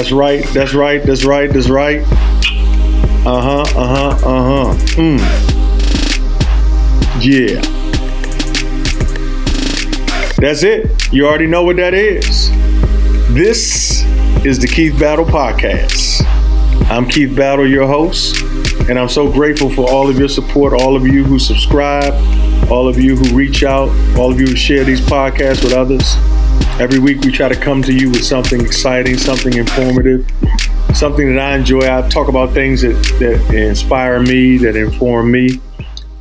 That's right. That's right. That's right. That's right. Uh huh. Uh huh. Uh huh. Mm. Yeah. That's it. You already know what that is. This is the Keith Battle Podcast. I'm Keith Battle, your host, and I'm so grateful for all of your support, all of you who subscribe, all of you who reach out, all of you who share these podcasts with others. Every week we try to come to you with something exciting, something informative, something that I enjoy. I talk about things that, that inspire me, that inform me,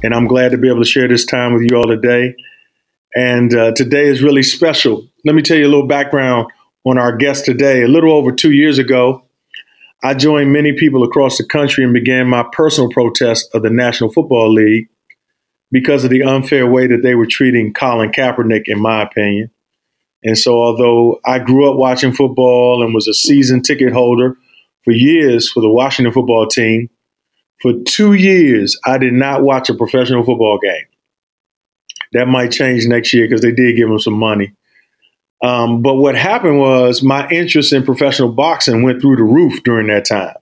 and I'm glad to be able to share this time with you all today. And uh, today is really special. Let me tell you a little background on our guest today. A little over two years ago, I joined many people across the country and began my personal protest of the National Football League because of the unfair way that they were treating Colin Kaepernick, in my opinion. And so, although I grew up watching football and was a season ticket holder for years for the Washington football team, for two years, I did not watch a professional football game. That might change next year because they did give them some money. Um, but what happened was my interest in professional boxing went through the roof during that time.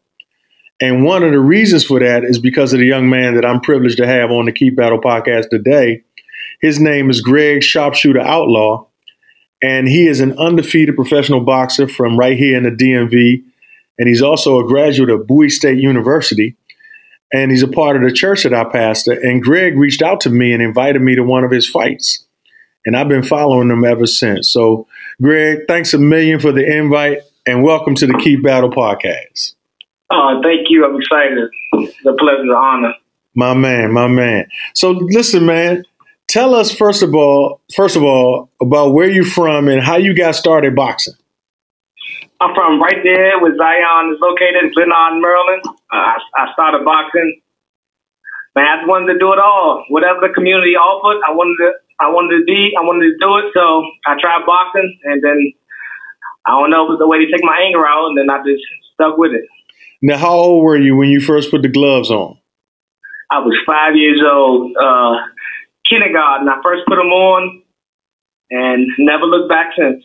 And one of the reasons for that is because of the young man that I'm privileged to have on the Keith Battle podcast today. His name is Greg Sharpshooter Outlaw, and he is an undefeated professional boxer from right here in the DMV. And he's also a graduate of Bowie State University. And he's a part of the church that I pastor. And Greg reached out to me and invited me to one of his fights and I've been following them ever since. So, Greg, thanks a million for the invite, and welcome to the Keith Battle Podcast. Oh, thank you. I'm excited. It's a pleasure, to honor. My man, my man. So, listen, man. Tell us first of all, first of all, about where you're from and how you got started boxing. I'm from right there where Zion is located, Glenarm, Maryland. Uh, I, I started boxing. Man, I just wanted to do it all. Whatever the community offered, I wanted to I wanted to be, I wanted to do it. So I tried boxing, and then I don't know, it was the way to take my anger out, and then I just stuck with it. Now, how old were you when you first put the gloves on? I was five years old, uh, kindergarten. I first put them on, and never looked back since.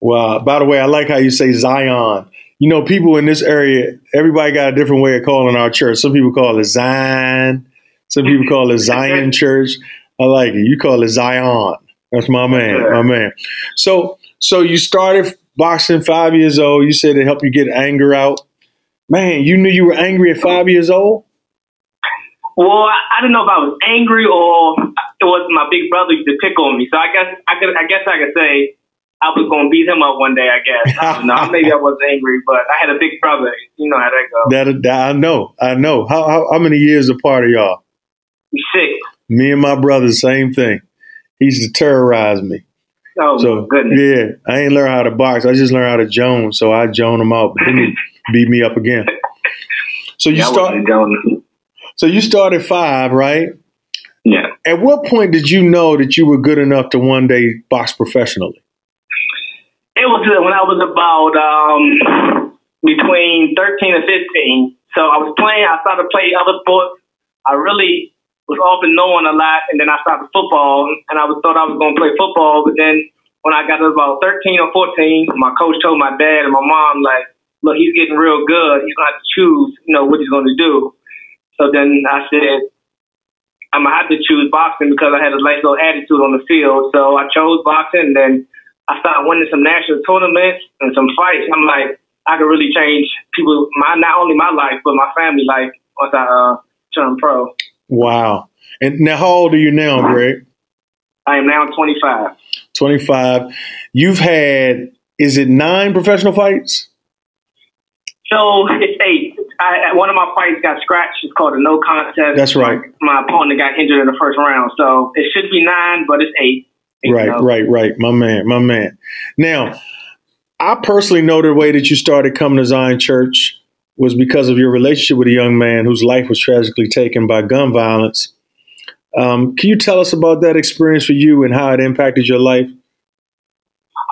Well, by the way, I like how you say Zion. You know, people in this area, everybody got a different way of calling our church. Some people call it Zion. Some people call it Zion Church. I like it. You call it Zion. That's my man, my man. So, so you started boxing five years old. You said it helped you get anger out. Man, you knew you were angry at five years old. Well, I, don't know if I was angry or it was my big brother used to pick on me. So I guess I could, I guess I could say I was going to beat him up one day. I guess I don't know. Maybe I was angry, but I had a big brother. You know how that goes. That, that I know, I know. How, how how many years apart are y'all? Six. Me and my brother, same thing. He used to terrorize me. Oh so, goodness. Yeah, I ain't learn how to box. I just learned how to joan. So I joan him out, but then he beat me up again. So you yeah, started. So you started five, right? Yeah. At what point did you know that you were good enough to one day box professionally? It was when I was about um, between thirteen and fifteen. So I was playing. I started playing other sports. I really was off and knowing a lot, and then I started football, and I was thought I was going to play football, but then when I got to about 13 or 14, my coach told my dad and my mom, like, look, he's getting real good. He's going to have to choose, you know, what he's going to do. So then I said, I'm going to have to choose boxing because I had a nice little attitude on the field. So I chose boxing, and then I started winning some national tournaments and some fights. I'm like, I could really change people, my not only my life, but my family life once I uh, turned pro. Wow. And now, how old are you now, Greg? I am now 25. 25. You've had, is it nine professional fights? So it's eight. I, one of my fights got scratched. It's called a no contest. That's right. My, opponent got injured in the first round. So it should be nine, but it's eight. eight right, right, right. My man, my man. Now, I personally know the way that you started coming to Zion Church was because of your relationship with a young man whose life was tragically taken by gun violence. Um, can you tell us about that experience for you and how it impacted your life?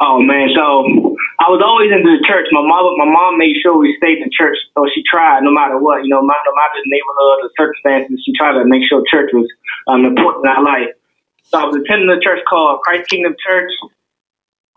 Oh man, so was always into the church. My mom, my mom made sure we stayed in church, so she tried no matter what, you know, no matter the neighborhood or circumstances. She tried to make sure church was um, important in our life. So I was attending a church called Christ Kingdom Church,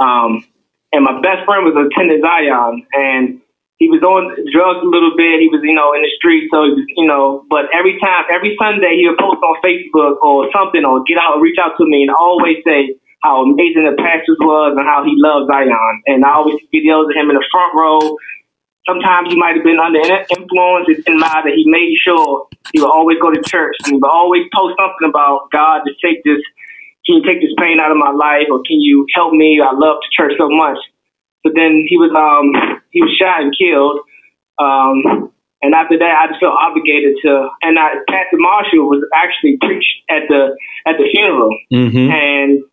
um, and my best friend was attending Zion, and he was on drugs a little bit. He was, you know, in the street. So, he was, you know, but every time, every Sunday, he would post on Facebook or something or get out, reach out to me and always say how amazing the pastors was and how he loved Zion. And I always see videos of him in the front row. Sometimes he might have been under influence. It didn't matter. He made sure he would always go to church and he would always post something about God to take this, can you take this pain out of my life or can you help me? I love the church so much. But then he was um he was shot and killed. Um, and after that, I just felt obligated to. And I, Pastor Marshall was actually preached at the at the funeral, Mm-hmm. and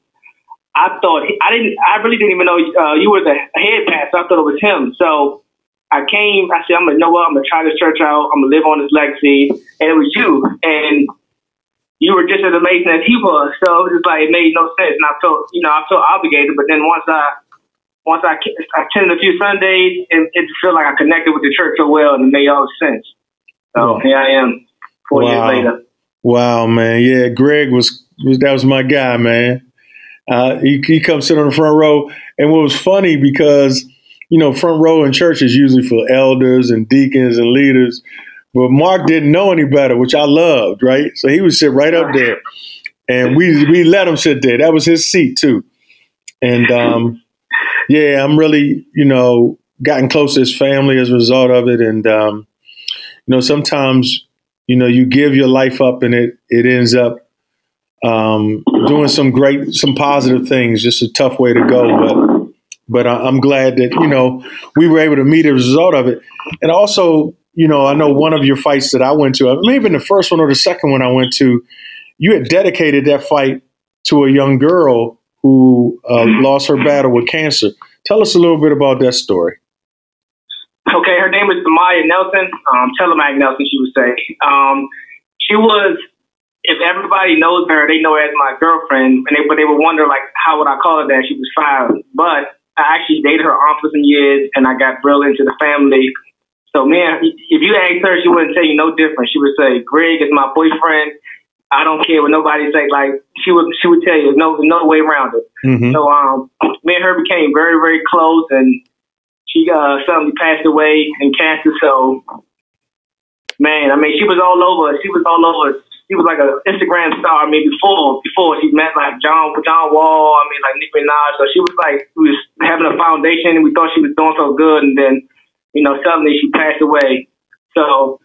I thought I didn't. I really didn't even know uh, you were the head pastor. I thought it was him. So I came. I said, I'm gonna know what. I'm gonna try this church out. I'm gonna live on this legacy. And it was you, and you were just as amazing as he was. So it was just like it made no sense, and I felt, you know, I felt obligated. But then once I once I, I attended a few Sundays, it, it felt like I connected with the church so well, and it made all sense. So Wow. here I am, four Wow. years later. Wow, man. Yeah, Greg was that was my guy, man. Uh, he, he comes sit on the front row, and what was funny because you know front row in church is usually for elders and deacons and leaders, but Mark didn't know any better, which I loved, right? So he would sit right up there, and we we let him sit there. That was his seat too, and um, yeah, I'm really you know gotten close to his family as a result of it, and um, you know sometimes you know you give your life up and it it ends up um, doing some great some positive things just a tough way to go but but I- i'm glad that you know we were able to meet a result of it. And also you know i know one of your fights that i went to maybe the first one or the second one i went to you had dedicated that fight to a young girl who uh, lost her battle with cancer. Tell us a little bit about that story. Okay, her name is Maya Nelson, um, Telemac Nelson, she would say. Um, she was, if everybody knows her, they know her as my girlfriend, and they, but they would wonder, like, how would I call her that? She was five. But I actually dated her aunt for some years, and I got real into the family. So, man, if you asked her, she wouldn't tell you no different. She would say, Greg is my boyfriend. I don't care what nobody say. Like, she would, she would tell you, no, no way around it. mm-hmm. So um, me and her became very, very close, and she uh, suddenly passed away in cancer. So, man, I mean, she was all over. She was all over. She was like an Instagram star. I mean, before before she met like John John Wall. I mean, like Nicki Minaj. So she was like we was having a foundation, and we thought she was doing so good, and then you know suddenly she passed away. So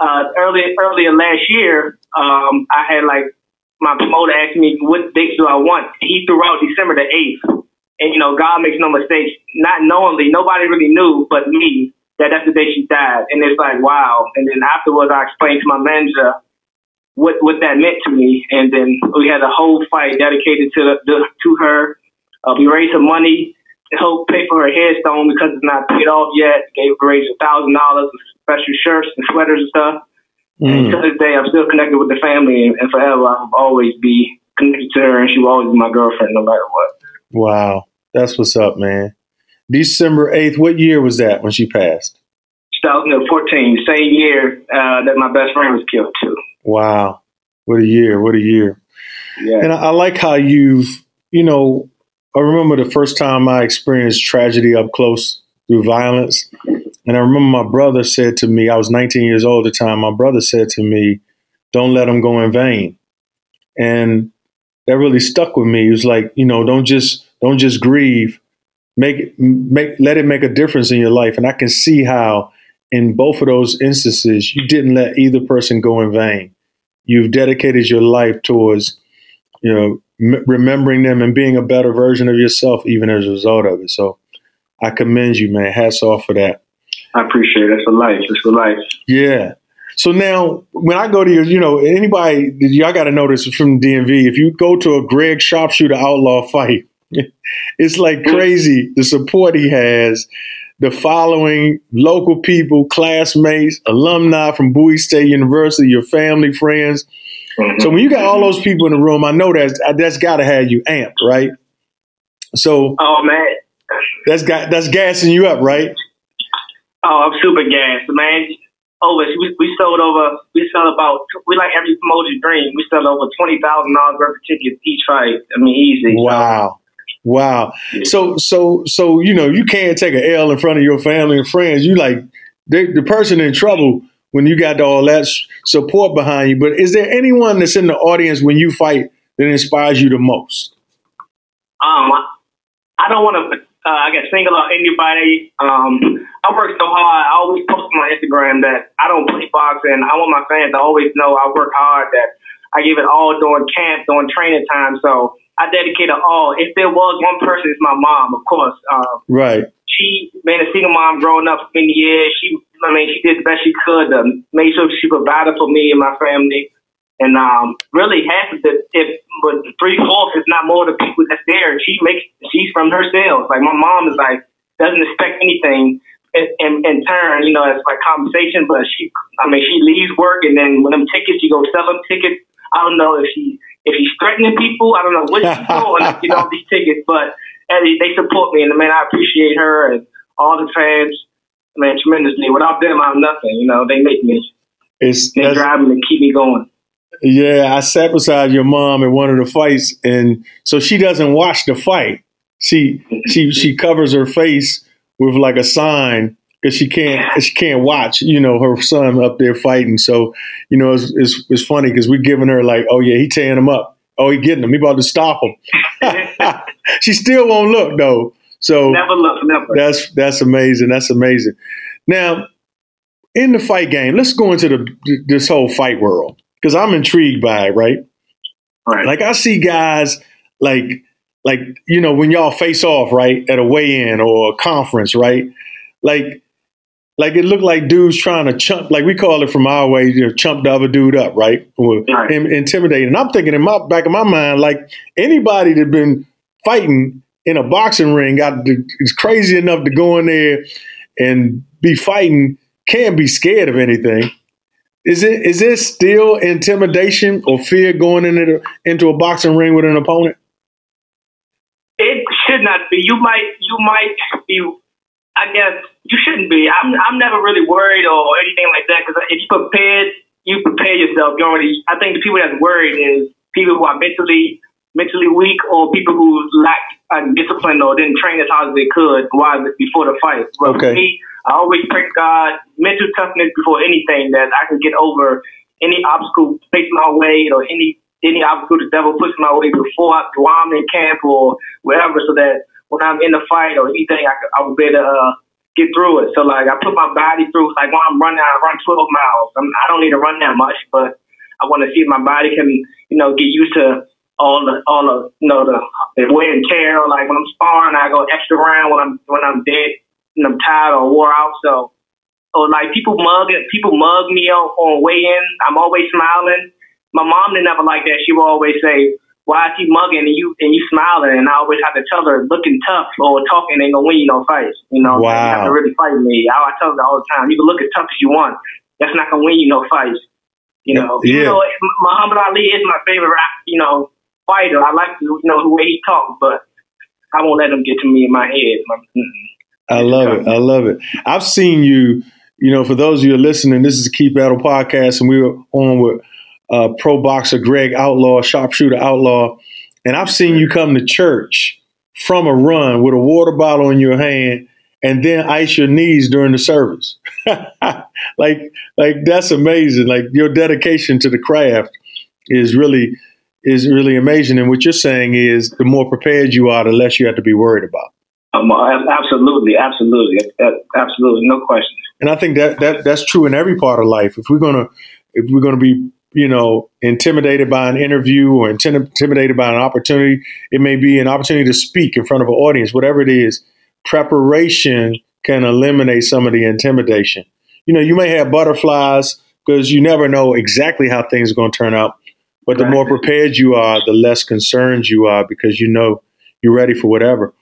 uh, early earlier last year, um, I had like my promoter asked me what dates do I want. He threw out December the eighth, and you know God makes no mistakes. Not knowingly, nobody really knew but me that that's the day she died, and it's like wow. And then afterwards, I explained to my manager what what that meant to me, and then we had a whole fight dedicated to the, to her. Uh, we raised some money to help pay for her headstone because it's not paid off yet. Gave raised a thousand dollars, special shirts and sweaters and stuff. And Mm. to this day, I'm still connected with the family, and, and forever I'll always be connected to her, and she will always be my girlfriend, no matter what. wow that's what's up man december 8th what year was that when she passed 2014, same year uh, that my best friend was killed too. Wow. What a year. What a year. Yeah. And I, I like how you've, you know, I remember the first time I experienced tragedy up close through violence. And I remember my brother said to me, I was 19 years old at the time, my brother said to me, don't let them go in vain. And that really stuck with me. It was like, you know, don't just don't just grieve. Make make let it make a difference in your life. And I can see how in both of those instances, you didn't let either person go in vain. You've dedicated your life towards, you know, m- remembering them and being a better version of yourself, even as a result of it. So, I commend you, man. Hats off for that. I appreciate it. It's for life. It's for life. Yeah. So now, when I go to your, you know, anybody, y'all got to know this from DMV. If you go to a Greg Sharpshooter Outlaw fight, it's like crazy the support he has, the following, local people, classmates, alumni from Bowie State University, your family, friends. Mhm. So when you got all those people in the room, I know that's that's got to have you amped, right? So oh man, that's got that's gassing you up, right? oh I'm super gassed, man. Over we, we sold over we sold about we like every promoter's dream. We sold over twenty thousand dollars worth of tickets each fight. I mean easy. Wow, Wow. So so so you know you can't take an L in front of your family and friends. You like they, the person in trouble when you got all that support behind you. But is there anyone that's in the audience when you fight that inspires you the most? Um, I don't want to. Uh, I guess single out anybody. Um, I work so hard. I always post on my Instagram that I don't play boxing. I want my fans to always know I work hard. That I give it all during camp, during training time. So I dedicate it all. If there was one person, it's my mom, of course. Um, right. She been a single mom growing up for many years. She, I mean, she did the best she could to make sure she provided for me and my family. And um, really, half of the, if but three fourths, if not more, the people that's there, she makes, she's from her sales. Like my mom is like doesn't expect anything in, in, in turn, you know, it's like compensation. But she, I mean, she leaves work and then when them tickets, she goes sell them tickets I don't know if she if he's threatening people. I don't know what she's doing to get all these tickets, but they, they support me, and man, I appreciate her and all the fans, man, tremendously. Without them, I'm nothing. You know, they make me. It's they drive me and keep me going. Yeah, I sat beside your mom at one of the fights, and so she doesn't watch the fight. She she she covers her face with like a sign because she can't she can't watch you know her son up there fighting. So you know it's it's, it's funny because we're giving her like, oh yeah, he tearing him up. Oh, he getting him. He about to stop him. she still won't look though. So never look, never. That's that's amazing. That's amazing. Now, in the fight game, let's go into the this whole fight world because I'm intrigued by it. Right. Right. Like I see guys like like you know when y'all face off right at a weigh-in or a conference, right? Like like it looked like dudes trying to chump, like we call it from our way, you know, chump the other dude up, right? Or right. intimidate. And I'm thinking in my back of my mind, like anybody that been fighting in a boxing ring got to, is crazy enough to go in there and be fighting can't be scared of anything. Is it is it still intimidation or fear going into into a boxing ring with an opponent? It should not be. You might you might be I guess you shouldn't be. I'm I'm never really worried or anything like that because if you prepared, you prepare yourself. You already. I think the people that's worried is people who are mentally mentally weak or people who lack uh, discipline or didn't train as hard as they could while before the fight. But okay. for me, I always pray God mental toughness before anything that I can get over any obstacle facing my way or any any obstacle the devil puts my way before I, while I'm in camp or wherever, so that when I'm in the fight or anything, I, I will be able to uh, get through it. So like I put my body through. Like when I'm running, I run 12 miles. I'm, I don't need to run that much, but I want to see if my body can, you know, get used to all the all the you know the, the wear and tear. Like when I'm sparring, I go extra round when I'm when I'm dead and I'm tired or wore out. So or like people mug people mug me on, on weigh in. I'm always smiling. My mom didn't ever like that. She would always say, why is he mugging and you and you smiling? And I always have to tell her, looking tough or talking ain't gonna win you no fights. You know, wow. you have to really fight me. I, I tell her all the time, you can look as tough as you want. That's not gonna win you no fights. You know, yeah. you know, Muhammad Ali is my favorite, you know, fighter. I like you know the way he talks, but I won't let him get to me in my head. I love it. I love it. I've seen you. You know, for those of you listening, this is the Keith Battle podcast, and we were on with uh, pro boxer Greg Outlaw, sharpshooter Outlaw, and I've seen you come to church from a run with a water bottle in your hand and then ice your knees during the service. like, like that's amazing. Like your dedication to the craft is really is really amazing. And what you're saying is, the more prepared you are, the less you have to be worried about. Um, absolutely, absolutely, absolutely, no question. And I think that that that's true in every part of life. If we're gonna if we're gonna be you know, intimidated by an interview or intimidated by an opportunity. It may be an opportunity to speak in front of an audience, whatever it is. Preparation can eliminate some of the intimidation. You know, you may have butterflies because you never know exactly how things are going to turn out. But the more prepared you are, the less concerned you are because you know you're ready for whatever.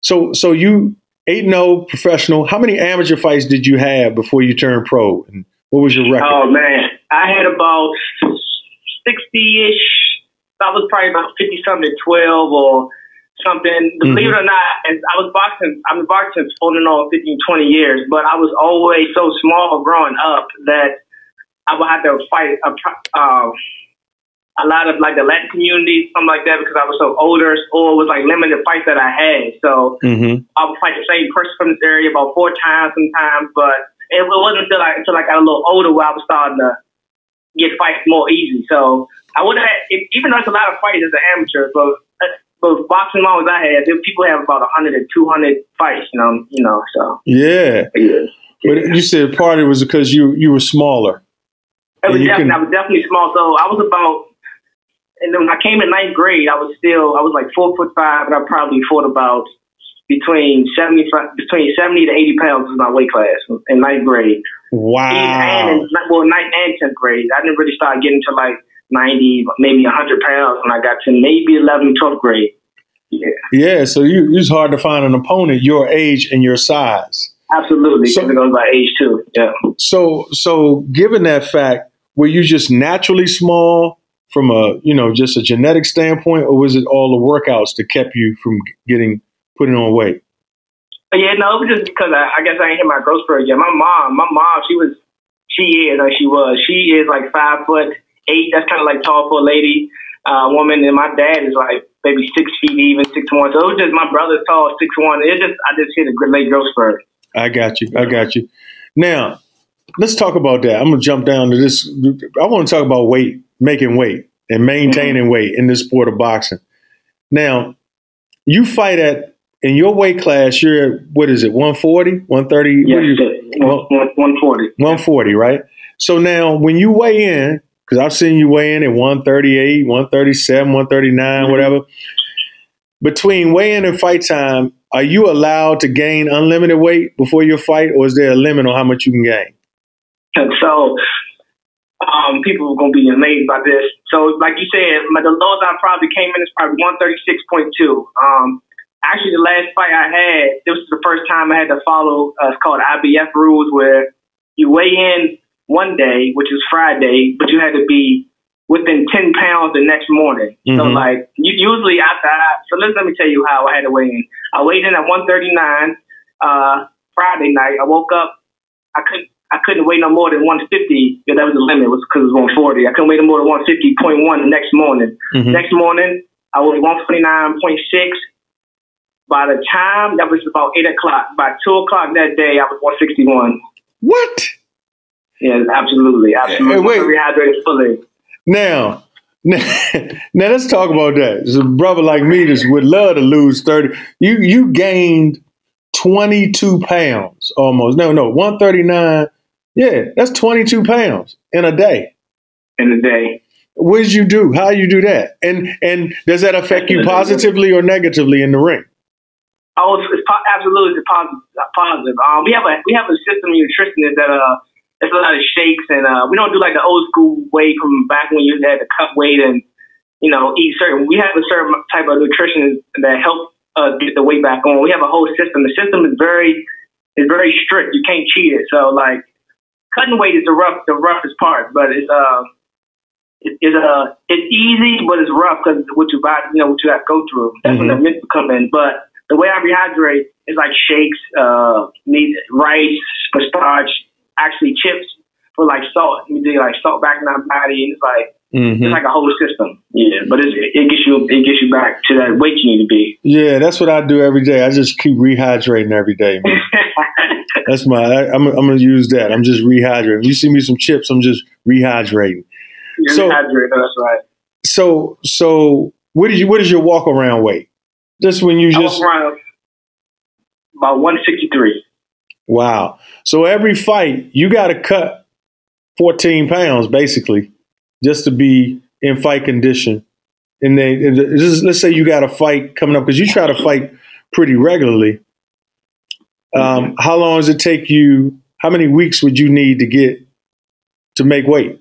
So, so you eight zero oh professional. How many amateur fights did you have before you turned pro? And what was your record? Oh man, I had about 60 ish. I was probably about 50 something, 12 or something. Mm-hmm. Believe it or not, and I was boxing, I've been boxing on and on 15, 20 years, but I was always so small growing up that I would have to fight a, uh, a lot of like the Latin community, something like that, because I was so older, or it was like limited fights that I had. So Mm-hmm. I would fight the same person from this area about four times sometimes, but it wasn't until I until I got a little older where I was starting to get fights more easy. So I would have if, even though it's a lot of fights as an amateur, but uh, but boxing long as I had, there people have about 100 to 200 fights, you know, you know. So Yeah. yeah. But you said part of it was because you you were smaller. It was definitely, can- I was definitely small. So I was about, and then when I came in ninth grade, I was still, I was like four foot five, and I probably fought about between seventy between seventy to eighty pounds was my weight class in ninth grade. And Wow. in, well, ninth and tenth grade, I didn't really start getting to like ninety, maybe hundred pounds when I got to maybe 11th, 12th grade. Yeah, Yeah. So you it was hard to find an opponent your age and your size. absolutely. So- it goes by age too. Yeah. So so given that fact, were you just naturally small from a you know just a genetic standpoint, or was it all the workouts that kept you from getting putting on weight? Yeah, no, it was just because I, I guess I ain't hit my growth spurt yet. My mom, my mom, she was, she is like she was. She is like five foot eight. That's kind of like tall for a lady, uh, woman. And my dad is like maybe six feet even, six one. So it was just my brother's tall, six one. It just I just hit a late growth spurt. I got you. I got you. Now, let's talk about that. I'm gonna jump down to this. I want to talk about weight, making weight, and maintaining weight in this sport of boxing. Now, you fight at in your weight class. You're at, what is it? 140, 130? Yeah, What are you- one, one, 140. 140, right? So now, when you weigh in, because I've seen you weigh in at 138, 137, 139, Mhm. whatever. Between weigh in and fight time, are you allowed to gain unlimited weight before your fight, or is there a limit on how much you can gain? And so um, people are going to be amazed by this. So, like you said, my, the lowest I probably came in is probably 136.2. Um, actually, the last fight I had, this was the first time I had to follow, uh, it's called IBF rules, where you weigh in one day, which is Friday, but you had to be within 10 pounds the next morning. So, Mhm. like, you, usually after I, so let, let me tell you how I had to weigh in. I weighed in at 139 uh, Friday night. I woke up, I couldn't, I couldn't weigh no more than 150 because that was the limit, was because it was 140. I couldn't weigh no more than 150.1 the next morning. Mhm. Next morning, I was 149.6. By the time that was about 8 o'clock, by 2 o'clock that day, I was 161. What? Yeah, absolutely. Absolutely. Hey, wait. Rehydrated fully. Now, now, now let's talk about that. So a brother like me just would love to lose 30. You you gained 22 pounds almost. No, no, 139. Yeah, that's 22 pounds in a day. in a day. What did you do? How you do that? And and does that affect you positively or negatively in the ring? Oh, it's, it's po- absolutely positive. positive. Um, we have a we have a system of nutritionist that uh, it's a lot of shakes and uh, we don't do like the old school way from back when you had to cut weight and you know eat certain. We have a certain type of nutrition that help uh, get the weight back on. We have a whole system. The system is very is very strict. You can't cheat it. So like cutting weight is the rough the roughest part, but it's uh it, it's uh it's easy, but it's rough because what you body you know what you got to go through. That's when the mints come in, but the way I rehydrate is like shakes, uh, meat, rice, starch, actually chips for like salt. You do like salt back in our body, and it's like Mm-hmm. it's like a whole system. Yeah, but it's, it gets you it gets you back to that weight you need to be. Yeah, that's what I do every day. I just keep rehydrating every day, man. That's my. I, I'm, I'm gonna use that. I'm just rehydrating. You see me some chips. I'm just rehydrating. You're So- rehydrated. That's right. So so what is you what is your walk around weight? Just when you I just around about 163. wow. So every fight you got to cut 14 pounds basically just to be in fight condition. And then and let's say you got a fight coming up because you try to fight pretty regularly. Um, how long does it take you? How many weeks would you need to get to make weight?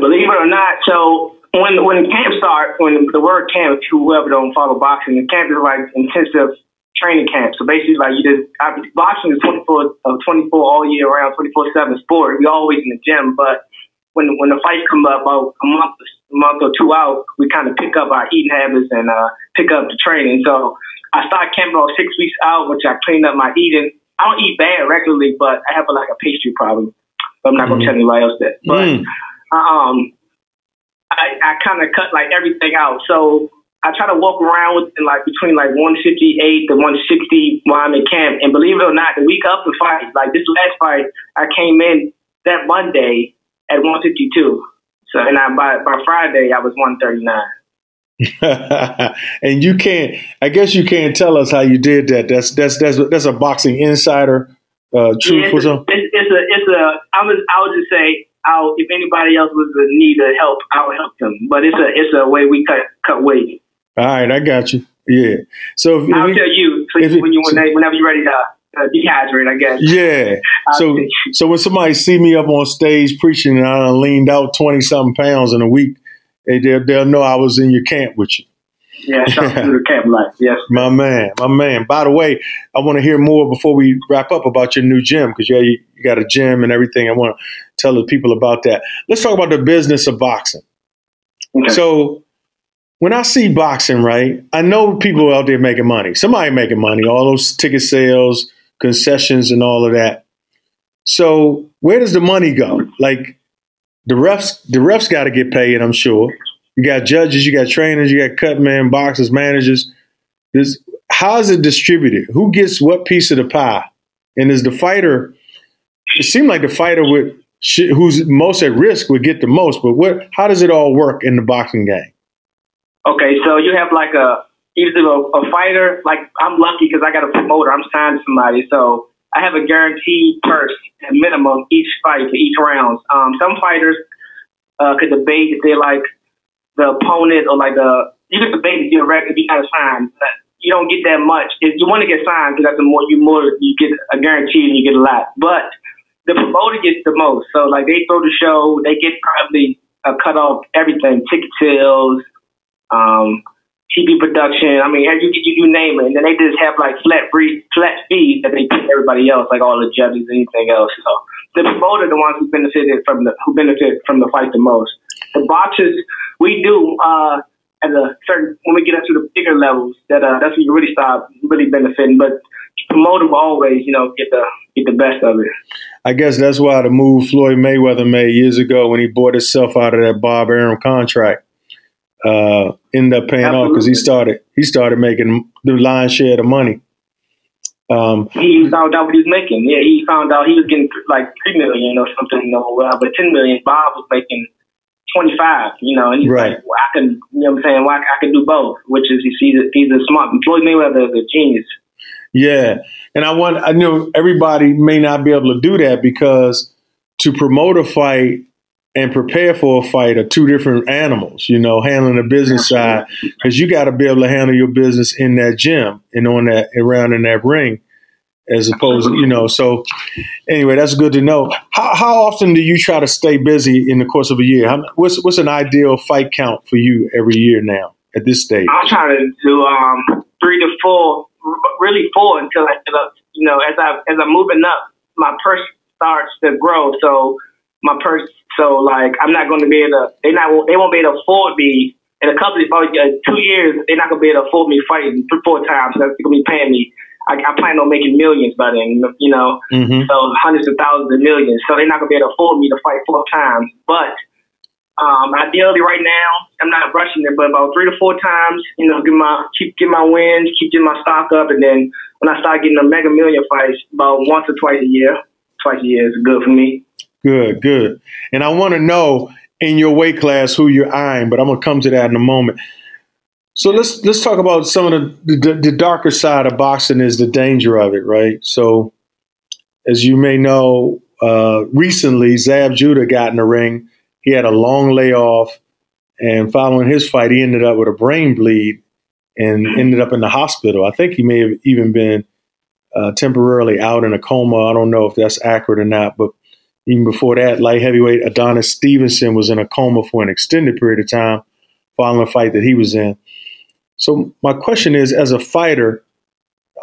Believe it or not, so when when camp starts, when the word camp, if whoever don't follow boxing, the camp is like intensive training camp. So basically, like you just I, boxing is 24 uh, 24 all year round, 24 seven sport. We always in the gym, but when when the fights come up about a month a month or two out, we kind of pick up our eating habits and uh, pick up the training. So I start camp about six weeks out, which I clean up my eating. I don't eat bad regularly, but I have a, like a pastry problem. But I'm not gonna Mhm. tell anybody else that. But Mm. um, I, I kind of cut like everything out. So I try to walk around with like between like 158 to 160 while I'm in camp. And believe it or not, the week of the fight, like this last fight, I came in that Monday at 152. So and I by by Friday I was 139. and you can't. I guess you can't tell us how you did that. That's that's that's that's a boxing insider uh, truth yeah, it's, a, it's, it's a it's a. I was I would just say I'll if anybody else was in need of help, I'll help them. But it's a it's a way we cut cut weight. All right, I got you. Yeah. So if, I'll if tell you so when you whenever you're ready to uh, dehydrate, I guess. Yeah. so so when somebody see me up on stage preaching and I leaned out twenty something pounds in a week, they they'll, they'll know I was in your camp with you. Yeah, shout out to the camp life. Yes, my man, my man. By the way, I want to hear more before we wrap up about your new gym because yeah, you, you got a gym and everything. I want to tell the people about that. Let's talk about the business of boxing. Okay. So when I see boxing, right, I know people out there making money. Somebody making money. All those ticket sales, concessions, and all of that. So where does the money go? Like the refs, the refs got to get paid. I'm sure. You got judges, you got trainers, you got cut men, boxers, managers. This, how is it distributed? Who gets what piece of the pie? And is the fighter? It seemed like the fighter would who's most at risk would get the most. But what? How does it all work in the boxing game? Okay, so you have like a either a, a fighter. Like I'm lucky because I got a promoter. I'm signed to somebody, so I have a guaranteed purse at minimum each fight for each round. Um, some fighters uh, could debate if they like the opponent or like the you can debate if you're if you got a sign. But you don't get that much. If you want to get signed, because that's the more you more you get a guarantee and you get a lot. But the promoter gets the most. So like they throw the show, they get probably a cut off everything, ticket sales, um, TV production. I mean, you, you you name it, and then they just have like flat free flat fees that they pay everybody else, like all the judges, and anything else. So the promoter, the ones who benefited from the who benefit from the fight the most. The boxes we do uh, at a certain when we get up to the bigger levels, that uh, that's when you really start really benefiting. But promote will always, you know, get the get the best of it. I guess that's why the move Floyd Mayweather made years ago when he bought himself out of that Bob Arum contract uh, ended up paying Absolutely. off because he started he started making the lion's share of the money. Um, he found out what he was making. Yeah, he found out he was getting like three million or something, you know, uh, but ten million. Bob was making twenty five. You know, and he's right. like, well, I can, you know, what I'm saying, well, I, I can do both. Which is he's a, he's a smart. Floyd Mayweather is a genius. Yeah, and I want I know everybody may not be able to do that because to promote a fight and prepare for a fight are two different animals, you know, handling the business side, because you got to be able to handle your business in that gym and on that around in that ring, as opposed, you know. So, anyway, that's good to know. How, how often do you try to stay busy in the course of a year? What's what's an ideal fight count for you every year now at this stage? I'm trying to do um, three to four, really four until I, you know, as I as I'm moving up, my purse starts to grow. So my purse so like I'm not going to be able to. They not they won't be able to afford me in a couple of uh, two years. They're not going to be able to afford me fighting three four times. Going to be paying me. I, I plan on making millions by then. You know, mm-hmm. so hundreds of thousands of millions. So they're not going to be able to afford me to fight four times. But um, ideally, right now, I'm not rushing it, but about three to four times, you know, get my keep get my wins, keep getting my stock up, and then when I start getting the mega million fights, about once or twice a year, twice a year is good for me. Good, good. And I want to know in your weight class who you're eyeing, but I'm gonna come to that in a moment. So let's let's talk about some of the, the, the darker side of boxing is the danger of it, right? So as you may know, uh, recently Zab Judah got in the ring. He had a long layoff, and following his fight, he ended up with a brain bleed and ended up in the hospital. I think he may have even been uh, temporarily out in a coma. I don't know if that's accurate or not, but even before that, light heavyweight Adonis Stevenson was in a coma for an extended period of time following a fight that he was in. So my question is, as a fighter,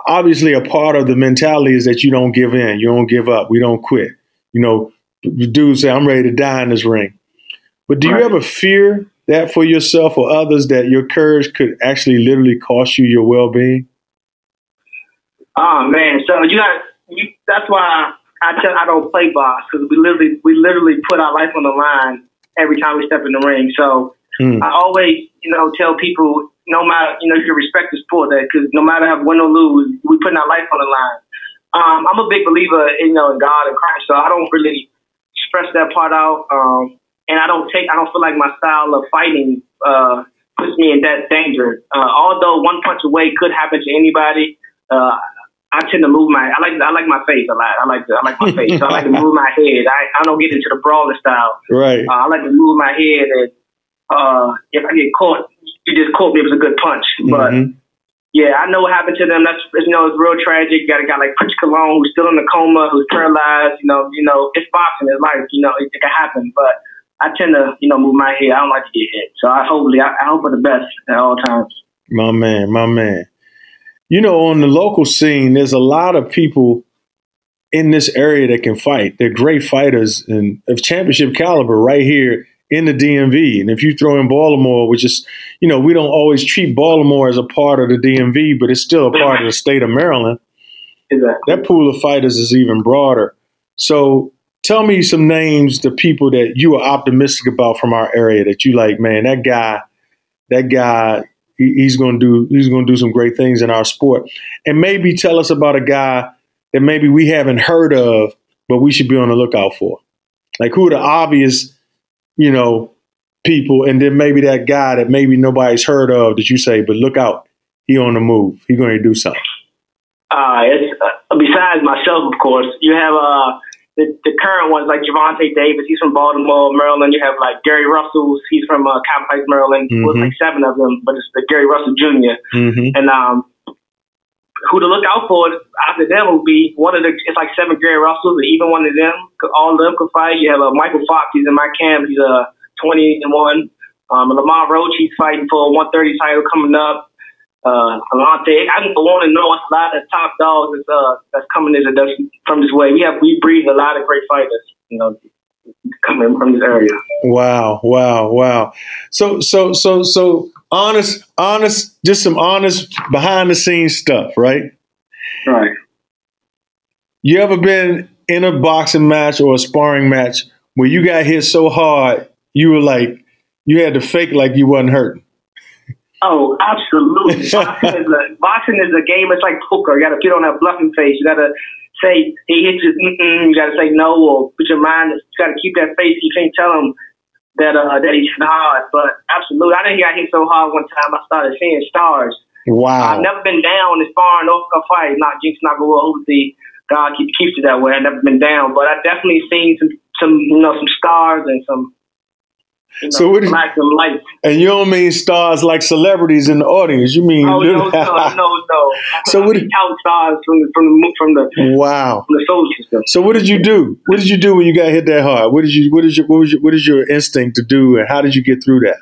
obviously a part of the mentality is that you don't give in, you don't give up, we don't quit. You know, dudes say, I'm ready to die in this ring. But do right. you ever fear that for yourself or others that your courage could actually literally cost you your well being? Oh man, so you got you, that's why I tell I don't play box because we literally we literally put our life on the line every time we step in the ring. So mm. I always, you know, tell people no matter, you know, you respect the sport that because no matter how win or lose, we putting our life on the line. Um, I'm a big believer, you know, in God and Christ, so I don't really stress that part out. Um, and I don't take, I don't feel like my style of fighting uh, puts me in that danger. Uh, although one punch away could happen to anybody, uh, I tend to move my. I like I like my face a lot. I like to, I like my face. so I like to move my head. I, I don't get into the brawler style. Right. Uh, I like to move my head, and uh, if I get caught, you just caught me. It was a good punch, but. Mm-hmm. Yeah, I know what happened to them. That's you know it's real tragic. You got a guy like Prichard Colón who's still in the coma, who's paralyzed. You know, you know it's boxing. It's life. You know, it, it can happen. But I tend to, you know, move my head. I don't like to get hit. So I hopefully, I, I hope for the best at all times. My man, my man. You know, on the local scene, there's a lot of people in this area that can fight. They're great fighters and of championship caliber right here in the DMV. And if you throw in Baltimore, which is, you know, we don't always treat Baltimore as a part of the DMV, but it's still a part of the state of Maryland. Exactly. That pool of fighters is even broader. So tell me some names, the people that you are optimistic about from our area that you like, man, that guy, that guy, he, he's going to do, he's going to do some great things in our sport. And maybe tell us about a guy that maybe we haven't heard of, but we should be on the lookout for. Like who are the obvious, you know, people, and then maybe that guy that maybe nobody's heard of that you say, but look out, he on the move. He going to do something. Uh, it's, uh, besides myself, of course, you have uh, the, the current ones like Gervonta Davis, he's from Baltimore, Maryland. You have like Gary Russell, he's from uh, Heights, Maryland. Mm-hmm. Like seven of them, but it's the Gary Russell junior mm-hmm. And um, who to look out for after them will be one of the. It's like seven Gary Russells, and even one of them. All of them could fight. You have uh, Mykal Fox, he's in my camp. He's a uh, 20 and one. Um, Lamont Roach, he's fighting for a 130 title coming up uh, Alante. I go on know a lot of top dogs that's, uh, that's coming this, that's from this way. We have we breed a lot of great fighters, you know, coming from this area. Wow, wow, wow. So, so, so, so honest, honest, just some honest behind the scenes stuff, right? Right. You ever been in a boxing match or a sparring match where you got hit so hard you were like you had to fake like you wasn't hurting? Oh, absolutely. boxing, is a, boxing is a game. It's like poker. You got to put on that bluffing face. You got to say he hits you. You got to say no, or put your mind. You got to keep that face. You can't tell him that uh, that he's hard. But absolutely, I didn't get hit so hard one time. I started seeing stars. Wow. I've never been down as far in a fight. Not jinx, not go hopefully God keep, keeps you that way. I've never been down, but I've definitely seen some some you know some stars and some know, so what is, light. And you don't mean stars like celebrities in the audience. You mean oh, no, no, no, no. so what? Did, count stars from the, from the from the wow from the solar system. So what did you do? What did you do when you got hit that hard? What did you what did you what was your, what is your instinct to do, and how did you get through that?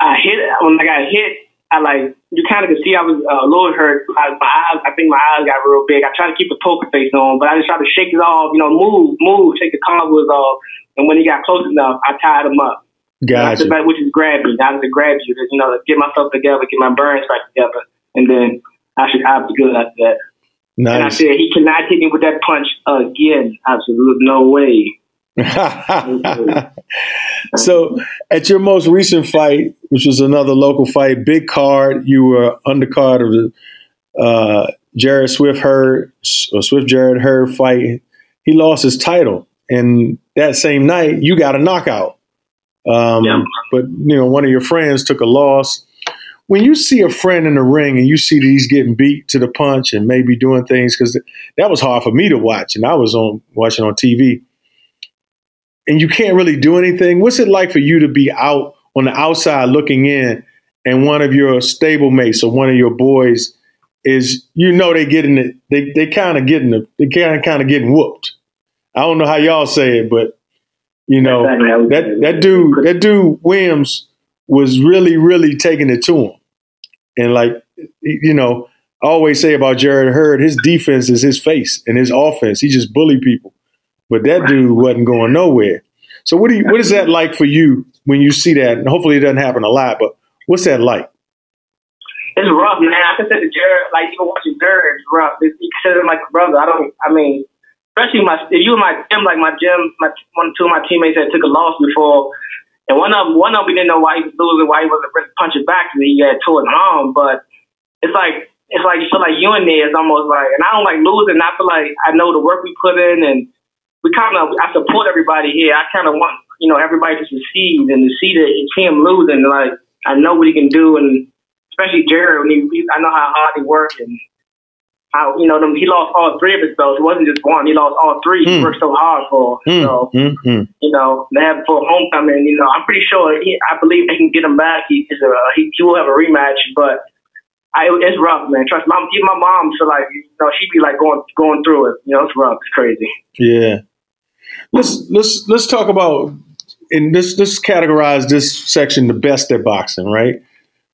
I hit when I got hit. I like you kind of could see I was uh, a little hurt. I, my eyes, I think my eyes got real big. I tried to keep a poker face on, but I just tried to shake it off. You know, move, move, shake the cobwebs off. And when he got close enough, I tied him up. Gotcha. Back, which is grab me. I to grab you, you know, get myself together, get my burns back together, and then I should have be good after that. Nice. And I said he cannot hit me with that punch again. Absolutely no way. so, at your most recent fight, which was another local fight, big card, you were undercard of the uh, Jarrett Swift Hurd or Swift Jarrett Hurd fight. He lost his title, and that same night you got a knockout. Um, yeah. But you know, one of your friends took a loss. When you see a friend in the ring and you see that he's getting beat to the punch and maybe doing things because that was hard for me to watch, and I was on watching on TV, and you can't really do anything. What's it like for you to be out on the outside looking in, and one of your stablemates or one of your boys is you know they getting it, they they kind of getting it, they kind of kind of getting whooped. I don't know how y'all say it, but you know that that dude that dude Williams was really really taking it to him, and like you know I always say about Jarrett Hurd, his defense is his face, and his offense he just bully people, but that dude wasn't going nowhere. So what do you what is that like for you when you see that? And hopefully it doesn't happen a lot, but what's that like? It's rough, man. I consider Jarrett like even watching Jarrett, it's rough. He consider him like a brother. I don't. I mean, especially my if you were my gym, like my gym, my one two of my teammates that took a loss before, And one of them, one of them, we didn't know why he was losing, why he wasn't really punching back because he had tore his arm. But it's like it's like you feel like you in there is almost like, and I don't like losing. I feel like I know the work we put in, and we kind of I support everybody here. I kind of want you know everybody to succeed and to see that see him losing. Like I know what he can do, and especially Jarrett. When he, I know how hard he worked and how you know them, he lost all three of his belts. It wasn't just one; he lost all three. Mm. He hmm. worked so hard for. Mm. So mm-hmm. you know they have for homecoming. You know I'm pretty sure. He, I believe they can get him back. He, a, he, he will have a rematch, but. I, it's rough, man. Trust me. Even my mom, so like, you know, she'd be like going going through it. You know, it's rough. It's crazy. Yeah. Let's let's let's talk about in this let's categorize this section the best at boxing, right?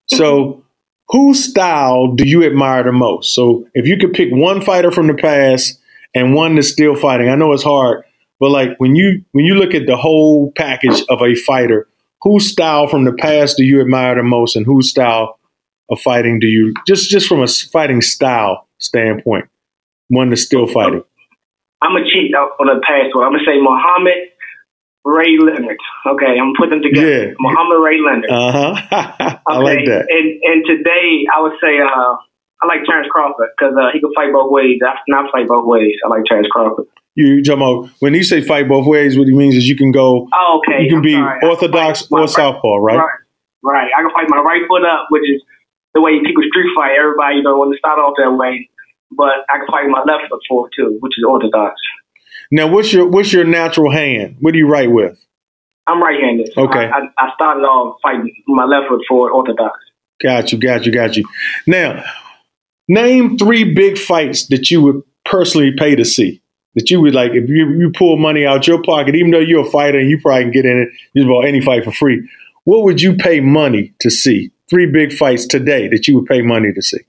So whose style do you admire the most? So if you could pick one fighter from the past and one that's still fighting, I know it's hard, but like when you when you look at the whole package of a fighter, whose style from the past do you admire the most, and whose style of fighting do you just just from a fighting style standpoint, one that's still fighting? I'm gonna cheat on the password. I'm gonna say Muhammad Ray Leonard. Okay, I'm gonna put them together. Yeah. Muhammad Ray Leonard. Uh huh. I like that. And and today I would say uh, I like Terrence Crawford because uh, he can fight both ways. I not fight both ways. I like Terrence Crawford. You talking about when he say fight both ways? What he means is you can go. Oh, okay. You can I'm be sorry. orthodox or right, southpaw, right? right? Right. I can fight my right foot up, which is the way people street fight. Everybody, you know, want to start off that way. But I can fight my left foot forward too, which is orthodox. Now, what's your what's your natural hand? What do you write with? I'm right-handed. Okay. I, I, started off fighting my left foot forward orthodox. Got you, got you, got you. Now, name three big fights that you would personally pay to see. That you would like if you, you pull money out your pocket, even though you're a fighter and you probably can get in it just about any fight for free. What would you pay money to see? Three big fights today that you would pay money to see.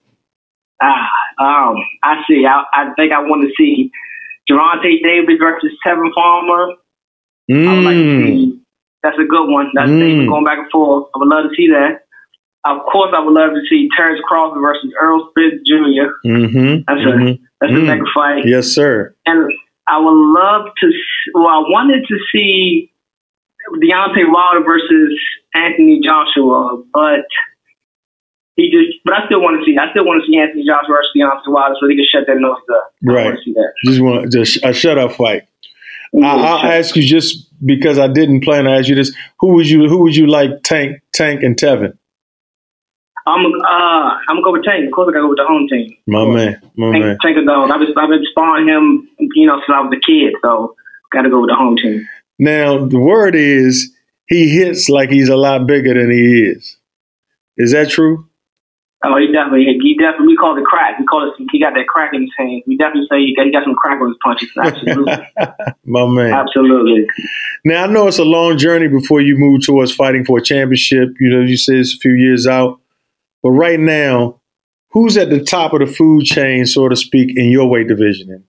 Ah, um, I see. I, I think I want to see Gervonta Davis versus Tevin Farmer. Mm. Like that's a good one. That's mm. going back and forth. I would love to see that. Of course, I would love to see Terrence Crawford versus Errol Spence Jr. Mm-hmm. That's mm-hmm. a that's mm. a mega fight. Yes, sir. And I would love to. Well, I wanted to see Deontay Wilder versus Anthony Joshua, but he just, but I still want to see. I still want to see Anthony Joshua versus Deontay Wilder so he can shut that nose up. Right. I want to see that. Just want just a shut up fight. Mm-hmm. I, will ask you just because I didn't plan to ask you this. Who would you Who would you like? Tank, Tank, and Tevin. I'm uh I'm gonna go with Tank. Of course, I gotta go with the home team. My man, my Tank, man. Tank a dog. I've been I've been sparring him, you know, since I was a kid. So gotta go with the home team. Now the word is he hits like he's a lot bigger than he is. Is that true? Oh, he definitely, he definitely, we call it crack. We call it, he got that crack in his hand. We definitely say he got, he got some crack on his punches. Absolutely. My man. Absolutely. Now, I know it's a long journey before you move towards fighting for a championship. You know, you say it's a few years out. But right now, who's at the top of the food chain, so to speak, in your weight division? And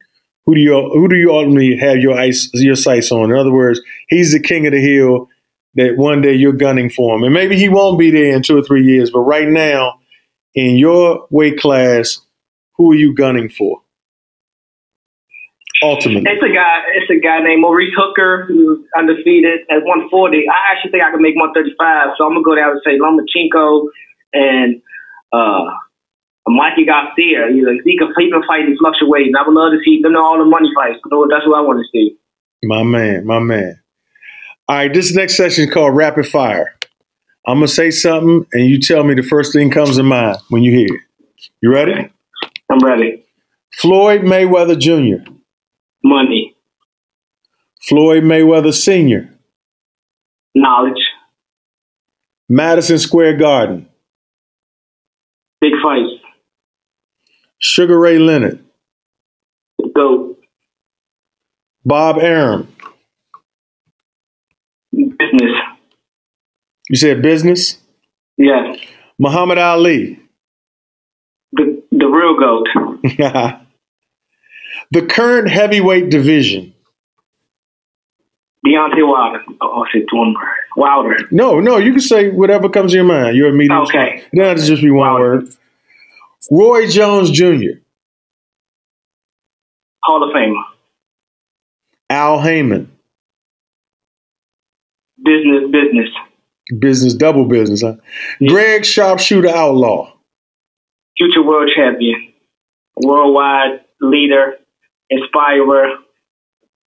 who do you who do you ultimately have your ice your sights on? In other words, he's the king of the hill that one day you're gunning for him. And maybe he won't be there in two or three years, but right now in your weight class, who are you gunning for? Ultimately, it's a guy. It's a guy named Maurice Hooker who's undefeated at 140. I actually think I can make 135, so I'm gonna go down and say Lomachenko and uh, Mikey Garcia. You know, he can, he can fight and fluctuate, and I would love to see them all the money fights. You know, That's what I want to see. My man, my man. All right, this next session is called Rapid Fire. I'm gonna say something, and you tell me the first thing comes to mind when you hear it. You ready? I'm ready. Floyd Mayweather Jr. Money. Floyd Mayweather Sr. Knowledge. Madison Square Garden. Big fight. Sugar Ray Leonard. Go. Bob Arum. Business. You said business? Yes. Muhammad Ali. The the real goat. the current heavyweight division. Deontay Wilder. Oh, I said one word. Wilder. No, no, you can say whatever comes to your mind. You're immediate. Okay. It doesn't just be one Wilder. word. Roy Jones Jr. Hall of Famer. Al Haymon. Business, business. Business, double business, huh? Greg Sharpshooter Outlaw. Future world champion, worldwide leader, inspirer,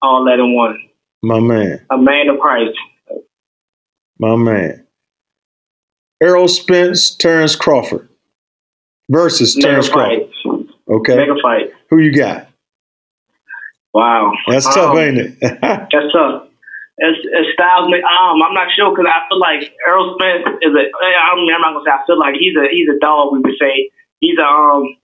all that in one. My man. A man of Christ. My man. Errol Spence, Terrence Crawford versus Mega Terrence Crawford. Okay. Mega fight. Who you got? Wow. That's tough, Um, ain't it? That's tough. It's, it's Styles. Um, I'm not sure because I feel like Errol Spence is a. I mean, I'm not gonna say. I feel like he's a he's a dog. We would say he's a um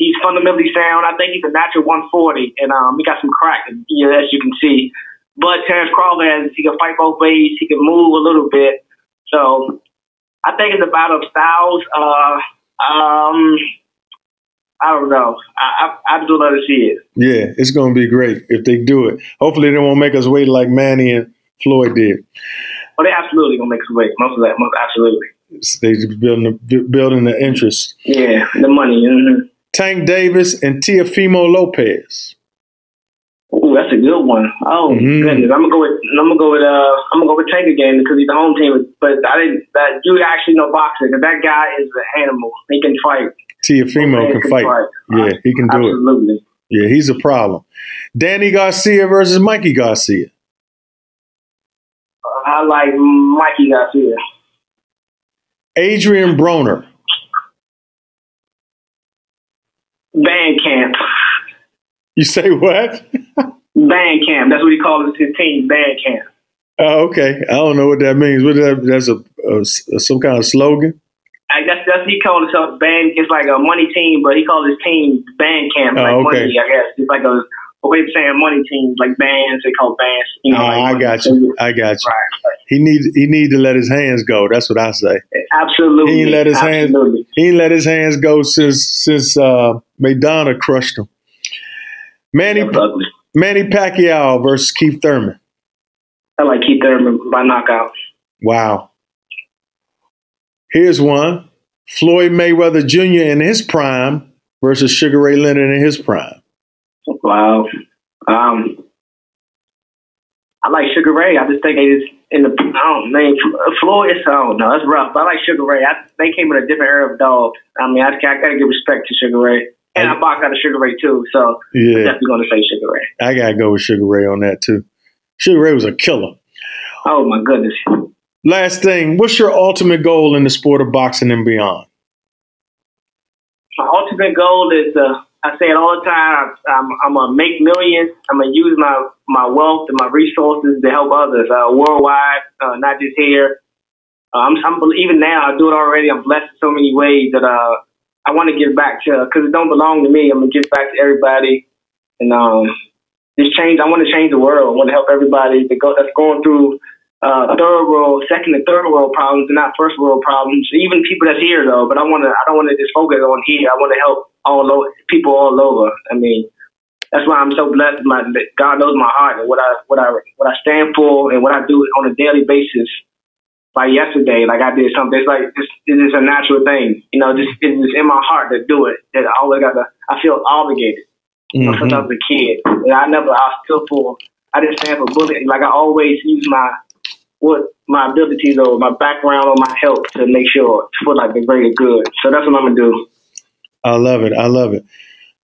he's fundamentally sound. I think he's a natural 140, and um he got some crack, you know, as you can see. But Terrence Crawford has he can fight both ways. He can move a little bit. So I think it's a battle of styles. Uh, um, I don't know. I I, I do to see it. yeah, it's going to be great if they do it. Hopefully, they won't make us wait like Manny and Floyd did. But they absolutely gonna make us wait. Most of that, most absolutely. They building the, building the interest. Yeah, the money. hmm Tank Davis and Teofimo Lopez. Ooh, that's a good one. Oh Mhm. goodness, I'm gonna go with I'm gonna go with uh I'm gonna go with Tank again because he's the home team. But I didn't that you actually know boxing because that guy is an animal. He can fight. Teofimo Man can fight. Yeah, he can do it. Absolutely. Yeah, he's a problem. Danny Garcia versus Mikey Garcia. I like Mikey Garcia. Adrian Broner. Band camp. You say what? Band camp. That's what he calls his team. Band camp. Oh, okay. I don't know what that means. What that? That's a, a some kind of slogan. I guess that's he called himself band. It's like a money team, but he called his team band camp. Oh, like okay. money, I guess it's like a, a way of saying money teams, like bands. They call bands. You know, Oh, like I got you. I got you. Right. He need he need to let his hands go. That's what I say. Absolutely. He ain't let his hands- Absolutely. He ain't let his hands go since since uh, Madonna crushed him. Manny. Manny Pacquiao versus Keith Thurman. I like Keith Thurman by knockout. Wow. Here's one: Floyd Mayweather Jr. in his prime versus Sugar Ray Leonard in his prime. Wow. Um, I like Sugar Ray. I just think they just in the I don't name Floyd. I don't know. It's rough. But I like Sugar Ray. I, they came in a different era of dogs. I mean, I, I got to give respect to Sugar Ray, and I box out of Sugar Ray too. So I'm Yeah, definitely going to say Sugar Ray. I gotta go with Sugar Ray on that too. Sugar Ray was a killer. Oh my goodness. Last thing, what's your ultimate goal in the sport of boxing and beyond? My ultimate goal is uh, I say it all the time. I'm, I'm gonna make millions. I'm gonna use my my wealth and my resources to help others uh, worldwide, uh, not just here. Uh, I'm, I'm even now. I do it already. I'm blessed in so many ways that uh, I want to give back to because it don't belong to me. I'm gonna give back to everybody and um, just change. I want to change the world. I want to help everybody that go, that's going through uh, third world, second and third world problems, and not first world problems. Even people that's here though. But I want to. I don't want to just focus on here. I want to help all over people all over. I mean, that's why I'm so blessed. My God knows my heart and what I what I what I stand for and what I do on a daily basis. Like yesterday, like I did something. It's like it's, it's just a natural thing, you know. Just it's just in my heart to do it. That I always got to. I feel obligated. You know, since I was a kid, and I never. I still for. I didn't stand for bullying. Like I always use my what my abilities or my background or my help to make sure for like the greater good. So that's what I'm gonna do. I love it. I love it.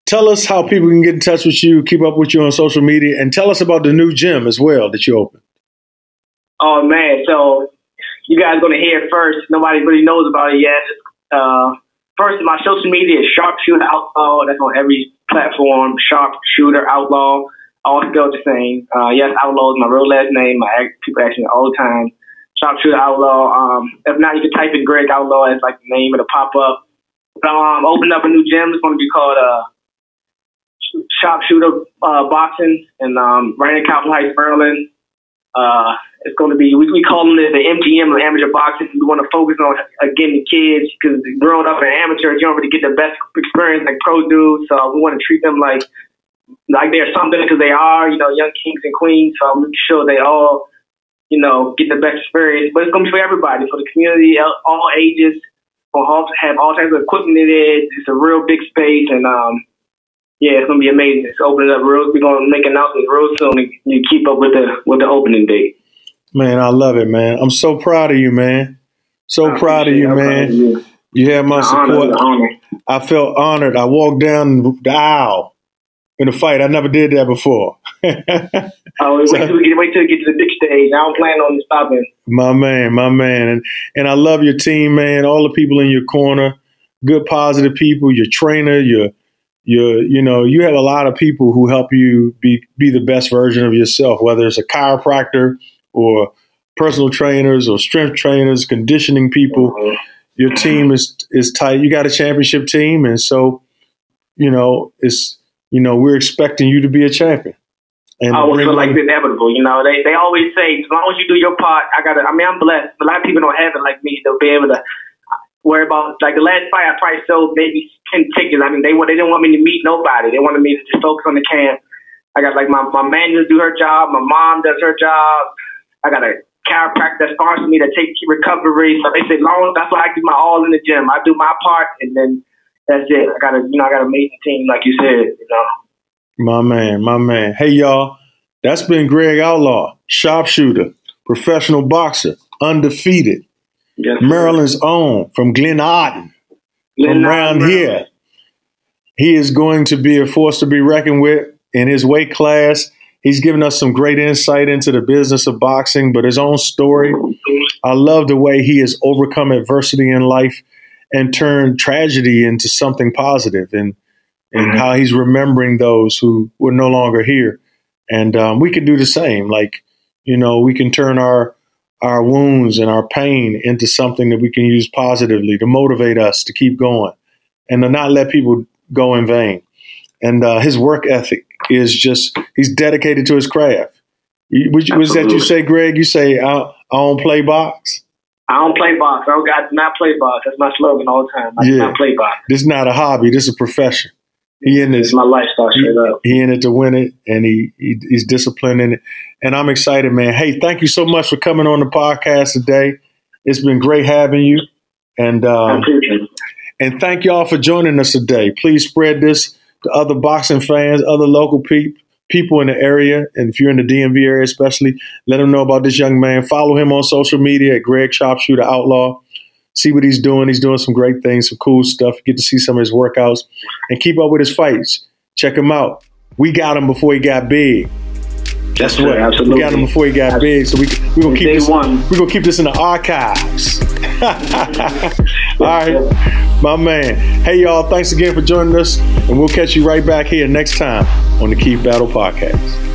Tell us how people can get in touch with you, keep up with you on social media, and tell us about the new gym as well that you opened. Oh man, so you guys gonna hear it first. Nobody really knows about it yet. Uh, first, my social media is Sharpshooter Outlaw. That's on every platform. Sharpshooter Outlaw. All the same. Uh, yes, Outlaw is my real last name. I ask, people ask me all the time. Sharpshooter Outlaw. Um, if not, you can type in Greg Outlaw as like the name. It'll pop up. Um, opened up a new gym. It's going to be called uh, Sharpshooter uh, Boxing and um, right in Capitol Heights, Maryland. Uh, it's going to be we, we call it the MGM or amateur boxing. We want to focus on uh, getting the kids because growing up an amateur, you don't really get the best experience like pro do. So we want to treat them like like they're something because they are, you know, young kings and queens. So I'm sure they all, you know, get the best experience. But it's going to be for everybody, for the community, all- ages. We'll have all types of equipment in it. It's a real big space, and um, yeah, it's gonna be amazing. It's opening up real. We're gonna make announcements real soon. and You keep up with the with the opening date. Man, I love it, man. I'm so proud of you, man. So I proud of you, it. I'm proud man. of you. You had my an honor, support. honor. I felt honored. I walked down the aisle in a fight. I never did that before. Oh, wait, So- till we get, wait till we get to the big stage. I don't plan on stopping. my man, my man. And and I love your team, man. All the people in your corner, good positive people, your trainer, your your you know, you have a lot of people who help you be be the best version of yourself, whether it's a chiropractor or personal trainers or strength trainers, conditioning people. Mm-hmm. Your team is is tight. You got a championship team and so you know, it's you know, we're expecting you to be a champion. And I always feel like it's inevitable. You know, they they always say as long as you do your part, I got to. I mean, I'm blessed. A lot of people don't have it like me. They'll be able to worry about like the last fight. I probably sold maybe ten tickets. I mean, they they didn't want me to meet nobody. They wanted me to just focus on the camp. I got like my my manager do her job. My mom does her job. I got a chiropractor that sponsors me to take recovery. So they say, long that's why I give my all in the gym. I do my part, and then that's it. I got a you know I got an amazing team, like you said. You know. My man, my man. Hey, y'all. That's been Greg Outlaw, sharpshooter, professional boxer, undefeated, Yes, Maryland's own from Glenarden, from around here. He is going to be a force to be reckoned with in his weight class. He's given us some great insight into the business of boxing, but his own story. Mm-hmm. I love the way he has overcome adversity in life and turn tragedy into something positive, and and Mhm. how he's remembering those who were no longer here. And um, we can do the same. Like you know, we can turn our our wounds and our pain into something that we can use positively to motivate us to keep going and to not let people go in vain. And uh, his work ethic is just, he's dedicated to his craft. Was that you say, Greg? You say, I, I don't play box? I don't play box. I, don't, do not play box. That's my slogan all the time. I Yeah. not play box. This is not a hobby, this is a profession. He in It's this, my lifestyle he, straight up. he in it to win it, and he, he he's disciplined in it. And I'm excited, man. Hey, thank you so much for coming on the podcast today. It's been great having you. And um. And thank y'all for joining us today. Please spread this to other boxing fans, other local pe- people in the area. And if you're in the DMV area, especially, let them know about this young man. Follow him on social media at Greg Sharpshooter Outlaw. See what he's doing. He's doing some great things, some cool stuff. You get to see some of his workouts and keep up with his fights. Check him out. We got him before he got big. Sir. what? Absolutely. We got him before he got big. So we we gonna keep Day this. one. We're gonna keep this in the archives. All right, my man. Hey y'all, thanks again for joining us, and we'll catch you right back here next time on the Keith Battle Podcast.